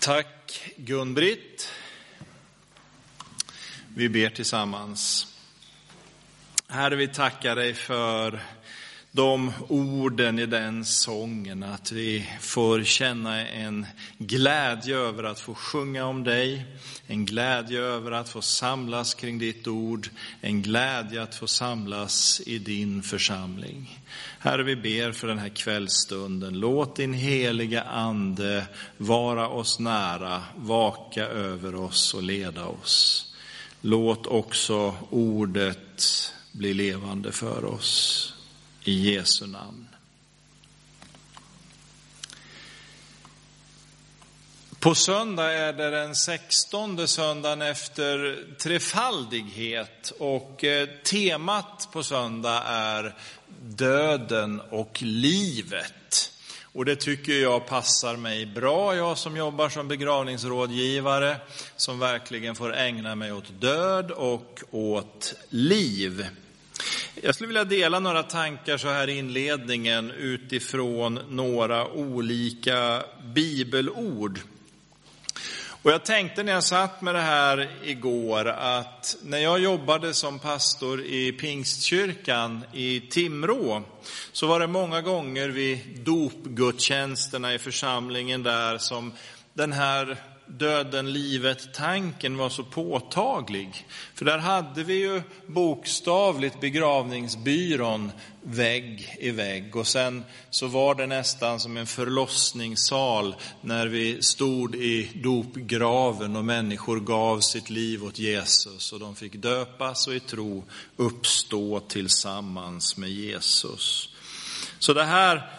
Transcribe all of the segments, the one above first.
Tack Gun-Britt. Vi ber tillsammans. Herre, vi tackar dig för de orden i den sången, att vi får känna en glädje över att få sjunga om dig, en glädje över att få samlas kring ditt ord, en glädje att få samlas i din församling. Herre, vi ber för den här kvällstunden. Låt din heliga ande vara oss nära, vaka över oss och leda oss. Låt också ordet bli levande för oss. I Jesu namn. På söndag är det den sextonde söndagen efter trefaldighet och eh, temat på söndag är döden och livet. Och det tycker jag passar mig bra, jag som jobbar som begravningsrådgivare, som verkligen får ägna mig åt död och åt liv. Jag skulle vilja dela några tankar så här i inledningen utifrån några olika bibelord. Och jag tänkte när jag satt med det här igår att när jag jobbade som pastor i Pingstkyrkan i Timrå så var det många gånger vid dopgudstjänsterna i församlingen där som den här döden, livet, tanken var så påtaglig. För där hade vi ju bokstavligt begravningsbyrån vägg i vägg och sen så var det nästan som en förlossningssal när vi stod i dopgraven och människor gav sitt liv åt Jesus och de fick döpas och i tro uppstå tillsammans med Jesus. Så det här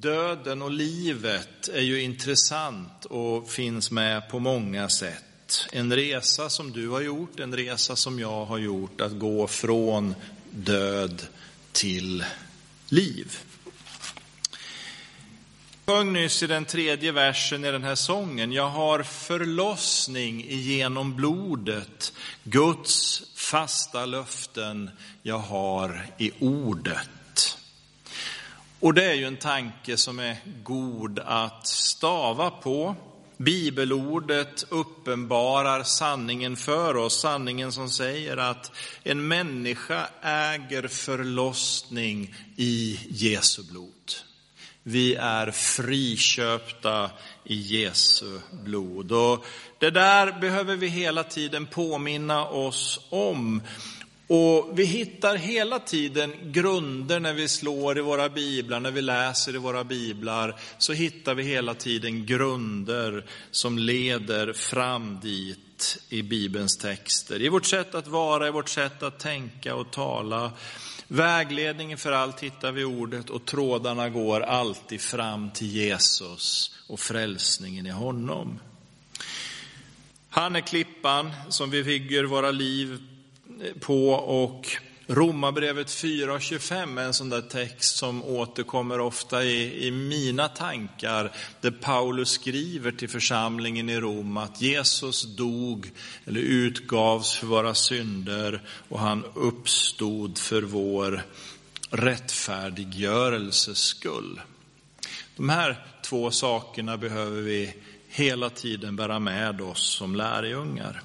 Döden och livet är ju intressant och finns med på många sätt. En resa som du har gjort, en resa som jag har gjort, att gå från död till liv. Jag sjöng nyss i den tredje versen i den här sången, jag har förlossning genom blodet, Guds fasta löften jag har i ordet. Och det är ju en tanke som är god att stava på. Bibelordet uppenbarar sanningen för oss, sanningen som säger att en människa äger förlossning i Jesu blod. Vi är friköpta i Jesu blod. Och det där behöver vi hela tiden påminna oss om. Och vi hittar hela tiden grunder när vi slår i våra biblar, när vi läser i våra biblar, så hittar vi hela tiden grunder som leder fram dit i Bibelns texter. I vårt sätt att vara, i vårt sätt att tänka och tala. Vägledningen för allt hittar vi ordet och trådarna går alltid fram till Jesus och frälsningen i honom. Han är klippan som vi bygger våra liv på och Romarbrevet 4.25 är en sån där text som återkommer ofta i, i mina tankar, där Paulus skriver till församlingen i Rom att Jesus dog eller utgavs för våra synder och han uppstod för vår rättfärdiggörelses skull. De här två sakerna behöver vi hela tiden bära med oss som lärjungar.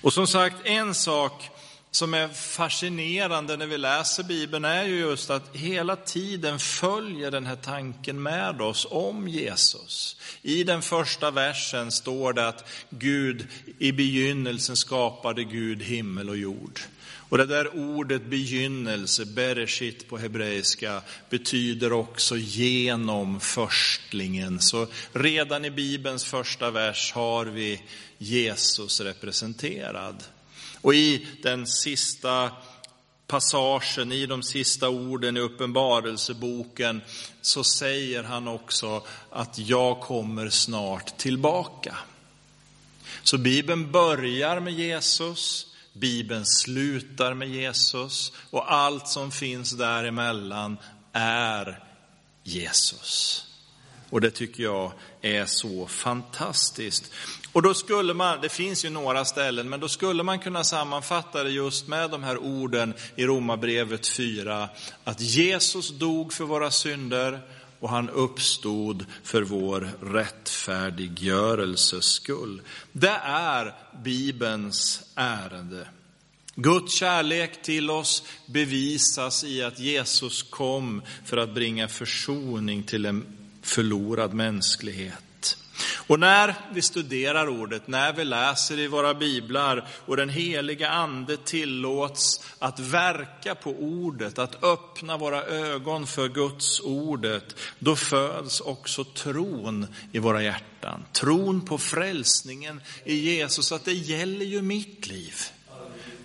Och som sagt, en sak som är fascinerande när vi läser Bibeln är ju just att hela tiden följer den här tanken med oss om Jesus. I den första versen står det att Gud i begynnelsen skapade Gud himmel och jord. Och det där ordet begynnelse, bereshit på hebreiska, betyder också genom förstlingen. Så redan i Bibelns första vers har vi Jesus representerad. Och i den sista passagen, i de sista orden i Uppenbarelseboken, så säger han också att jag kommer snart tillbaka. Så Bibeln börjar med Jesus, Bibeln slutar med Jesus och allt som finns däremellan är Jesus. Och det tycker jag är så fantastiskt. Och då skulle man, det finns ju några ställen, men då skulle man kunna sammanfatta det just med de här orden i Romarbrevet 4, att Jesus dog för våra synder och han uppstod för vår rättfärdiggörelses skull. Det är Bibelns ärende. Guds kärlek till oss bevisas i att Jesus kom för att bringa försoning till en förlorad mänsklighet. Och när vi studerar ordet, när vi läser i våra biblar och den heliga ande tillåts att verka på ordet, att öppna våra ögon för Guds ordet, då föds också tron i våra hjärtan. Tron på frälsningen i Jesus, att det gäller ju mitt liv.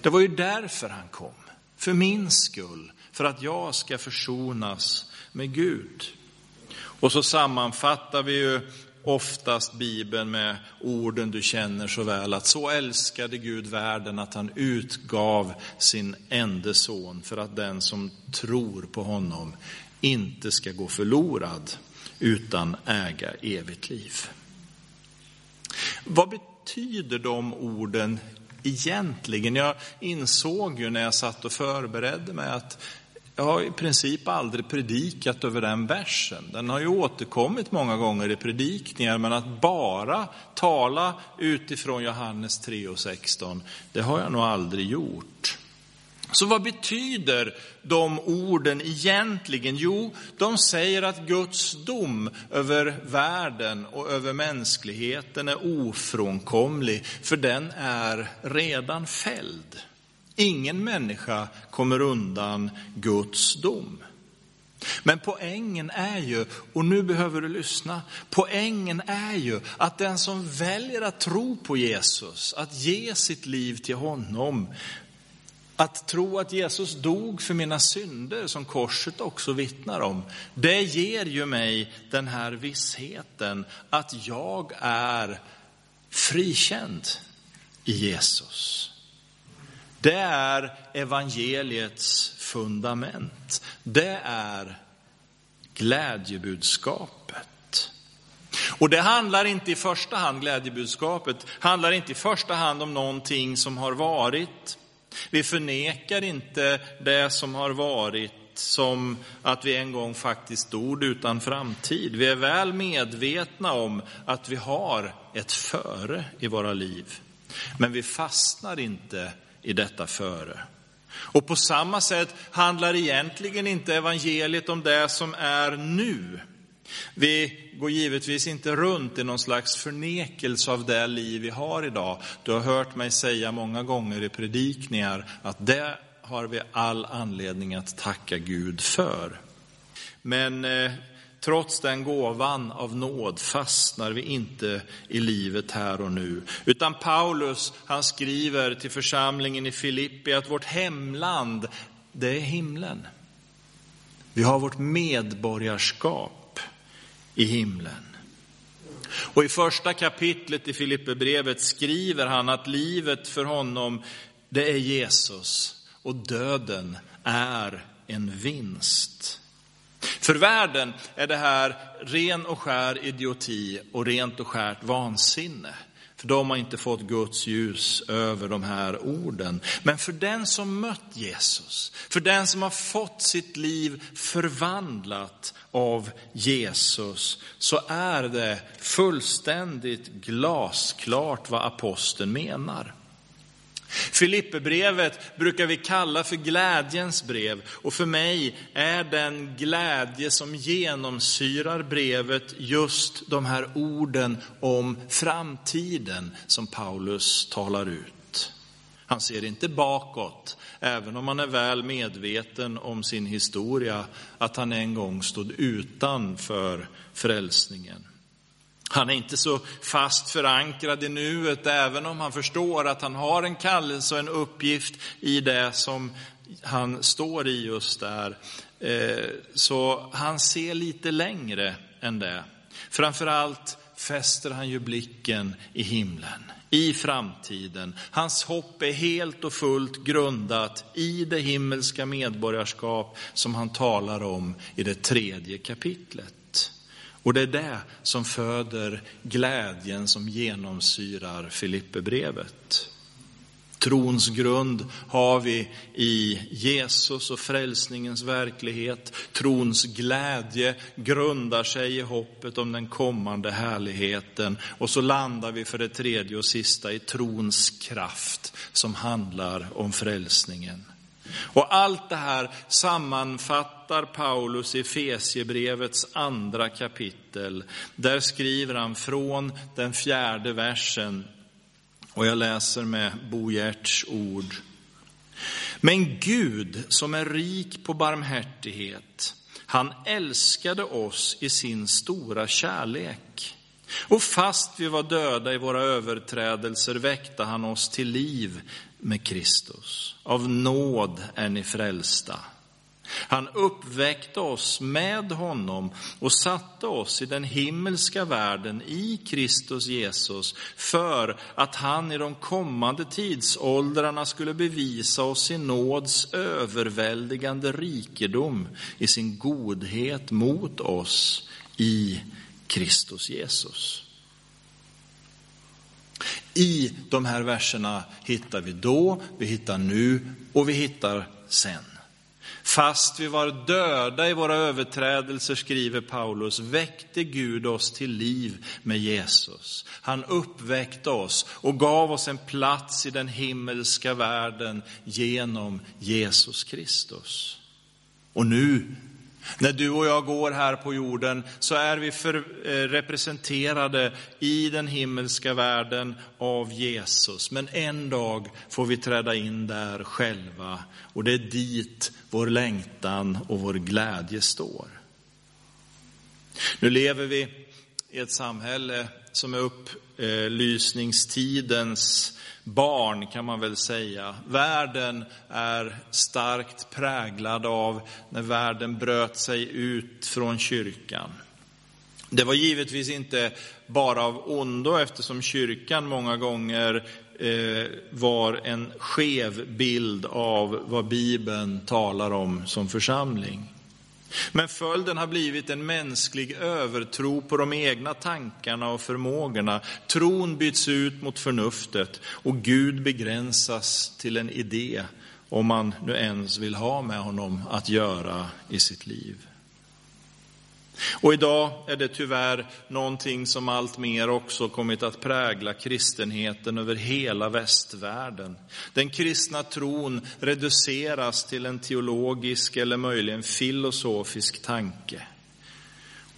Det var ju därför han kom, för min skull, för att jag ska försonas med Gud. Och så sammanfattar vi ju oftast Bibeln med orden du känner så väl, att så älskade Gud världen att han utgav sin enda son för att den som tror på honom inte ska gå förlorad utan äga evigt liv. Vad betyder de orden egentligen? Jag insåg ju när jag satt och förberedde mig att jag har i princip aldrig predikat över den versen. Den har ju återkommit många gånger i predikningar, men att bara tala utifrån Johannes 3 och 16, det har jag nog aldrig gjort. Så vad betyder de orden egentligen? Jo, de säger att Guds dom över världen och över mänskligheten är ofrånkomlig, för den är redan fälld. Ingen människa kommer undan Guds dom. Men poängen är ju, och nu behöver du lyssna, poängen är ju att den som väljer att tro på Jesus, att ge sitt liv till honom, att tro att Jesus dog för mina synder, som korset också vittnar om, det ger ju mig den här vissheten att jag är frikänd i Jesus. Det är evangeliets fundament. Det är glädjebudskapet. Och det handlar inte i första hand, glädjebudskapet, handlar inte i första hand om någonting som har varit. Vi förnekar inte det som har varit som att vi en gång faktiskt stod utan framtid. Vi är väl medvetna om att vi har ett före i våra liv. Men vi fastnar inte i detta före. Och på samma sätt handlar egentligen inte evangeliet om det som är nu. Vi går givetvis inte runt i någon slags förnekelse av det liv vi har idag. Du har hört mig säga många gånger i predikningar att det har vi all anledning att tacka Gud för. Men eh, Trots den gåvan av nåd fastnar vi inte i livet här och nu. Utan Paulus, han skriver till församlingen i Filippi att vårt hemland, det är himlen. Vi har vårt medborgarskap i himlen. Och i första kapitlet i Filipperbrevet skriver han att livet för honom, det är Jesus och döden är en vinst. För världen är det här ren och skär idioti och rent och skärt vansinne. För de har inte fått Guds ljus över de här orden. Men för den som mött Jesus, för den som har fått sitt liv förvandlat av Jesus, så är det fullständigt glasklart vad aposteln menar. Filipperbrevet brukar vi kalla för glädjens brev och för mig är den glädje som genomsyrar brevet just de här orden om framtiden som Paulus talar ut. Han ser inte bakåt, även om han är väl medveten om sin historia, att han en gång stod utanför frälsningen. Han är inte så fast förankrad i nuet, även om han förstår att han har en kallelse och en uppgift i det som han står i just där. Eh, så han ser lite längre än det. Framförallt fäster han ju blicken i himlen, i framtiden. Hans hopp är helt och fullt grundat i det himmelska medborgarskap som han talar om i det tredje kapitlet. Och det är det som föder glädjen som genomsyrar Filipperbrevet. Trons grund har vi i Jesus och frälsningens verklighet. Trons glädje grundar sig i hoppet om den kommande härligheten. Och så landar vi för det tredje och sista i trons kraft som handlar om frälsningen. Och allt det här sammanfattar Paulus i Fesiebrevets andra kapitel. Där skriver han från den fjärde versen och jag läser med Bo Gerts ord. Men Gud som är rik på barmhärtighet, han älskade oss i sin stora kärlek. Och fast vi var döda i våra överträdelser väckte han oss till liv med Kristus. Av nåd är ni frälsta. Han uppväckte oss med honom och satte oss i den himmelska världen i Kristus Jesus för att han i de kommande tidsåldrarna skulle bevisa oss i nåds överväldigande rikedom i sin godhet mot oss i Kristus Jesus. I de här verserna hittar vi då, vi hittar nu och vi hittar sen. Fast vi var döda i våra överträdelser, skriver Paulus, väckte Gud oss till liv med Jesus. Han uppväckte oss och gav oss en plats i den himmelska världen genom Jesus Kristus. Och nu när du och jag går här på jorden så är vi för, eh, representerade i den himmelska världen av Jesus. Men en dag får vi träda in där själva och det är dit vår längtan och vår glädje står. Nu lever vi i ett samhälle som är upplysningstidens barn kan man väl säga. Världen är starkt präglad av när världen bröt sig ut från kyrkan. Det var givetvis inte bara av ondo eftersom kyrkan många gånger eh, var en skev bild av vad Bibeln talar om som församling. Men följden har blivit en mänsklig övertro på de egna tankarna och förmågorna. Tron byts ut mot förnuftet och Gud begränsas till en idé, om man nu ens vill ha med honom att göra i sitt liv. Och idag är det tyvärr någonting som allt mer också kommit att prägla kristenheten över hela västvärlden. Den kristna tron reduceras till en teologisk eller möjligen filosofisk tanke.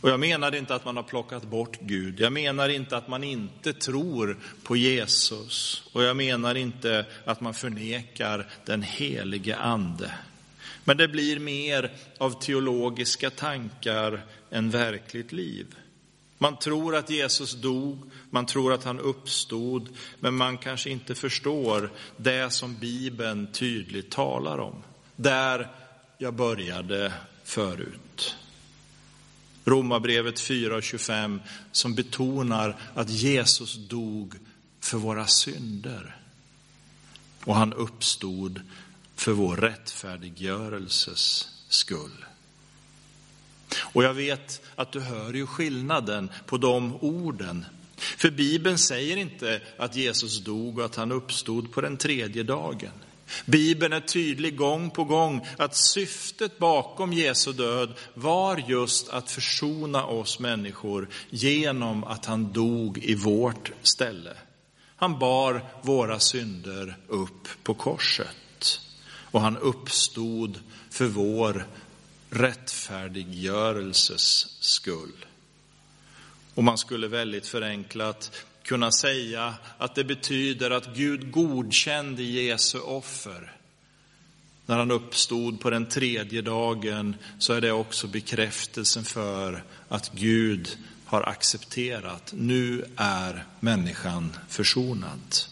Och jag menar inte att man har plockat bort Gud. Jag menar inte att man inte tror på Jesus. Och jag menar inte att man förnekar den helige ande. Men det blir mer av teologiska tankar än verkligt liv. Man tror att Jesus dog, man tror att han uppstod, men man kanske inte förstår det som Bibeln tydligt talar om. Där jag började förut. Romarbrevet 4.25 som betonar att Jesus dog för våra synder. Och han uppstod för vår rättfärdiggörelses skull. Och jag vet att du hör ju skillnaden på de orden. För Bibeln säger inte att Jesus dog och att han uppstod på den tredje dagen. Bibeln är tydlig gång på gång att syftet bakom Jesu död var just att försona oss människor genom att han dog i vårt ställe. Han bar våra synder upp på korset och han uppstod för vår rättfärdiggörelses skull. Och man skulle väldigt förenklat kunna säga att det betyder att Gud godkände Jesu offer. När han uppstod på den tredje dagen så är det också bekräftelsen för att Gud har accepterat, nu är människan försonad.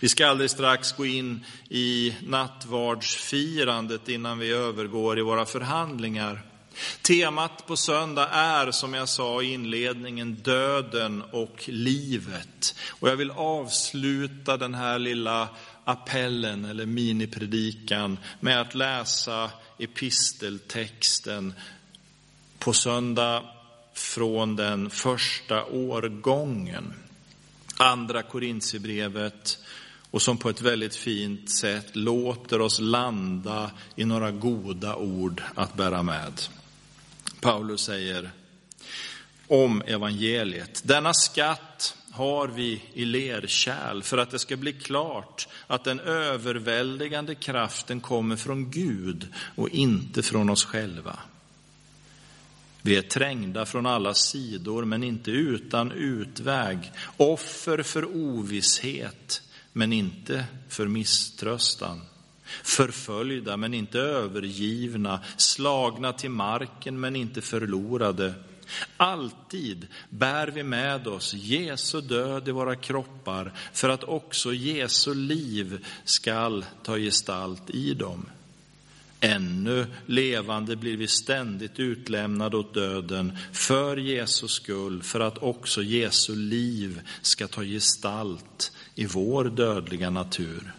Vi ska alldeles strax gå in i nattvardsfirandet innan vi övergår i våra förhandlingar. Temat på söndag är, som jag sa i inledningen, döden och livet. Och jag vill avsluta den här lilla appellen eller minipredikan med att läsa episteltexten på söndag från den första årgången andra Korintierbrevet och som på ett väldigt fint sätt låter oss landa i några goda ord att bära med. Paulus säger om evangeliet, denna skatt har vi i lerkärl för att det ska bli klart att den överväldigande kraften kommer från Gud och inte från oss själva. Vi är trängda från alla sidor men inte utan utväg, offer för ovisshet men inte för misströstan. Förföljda men inte övergivna, slagna till marken men inte förlorade. Alltid bär vi med oss Jesu död i våra kroppar för att också Jesu liv skall ta gestalt i dem. Ännu levande blir vi ständigt utlämnade åt döden för Jesus skull, för att också Jesu liv ska ta gestalt i vår dödliga natur.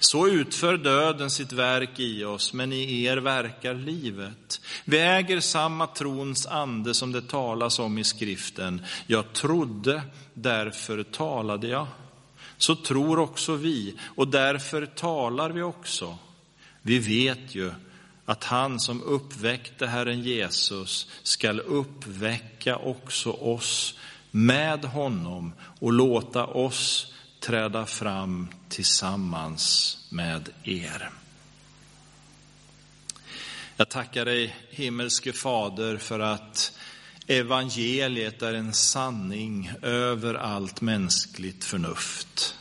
Så utför döden sitt verk i oss, men i er verkar livet. Vi äger samma trons ande som det talas om i skriften. Jag trodde, därför talade jag. Så tror också vi, och därför talar vi också. Vi vet ju att han som uppväckte Herren Jesus skall uppväcka också oss med honom och låta oss träda fram tillsammans med er. Jag tackar dig himmelske Fader för att evangeliet är en sanning över allt mänskligt förnuft.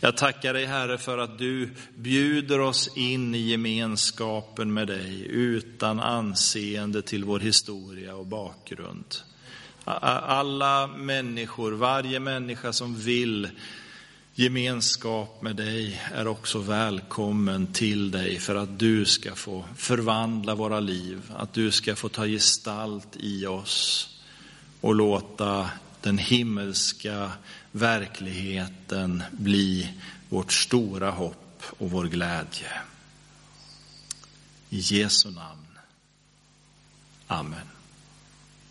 Jag tackar dig Herre för att du bjuder oss in i gemenskapen med dig utan anseende till vår historia och bakgrund. Alla människor, varje människa som vill gemenskap med dig är också välkommen till dig för att du ska få förvandla våra liv, att du ska få ta gestalt i oss och låta den himmelska verkligheten bli vårt stora hopp och vår glädje. I Jesu namn. Amen.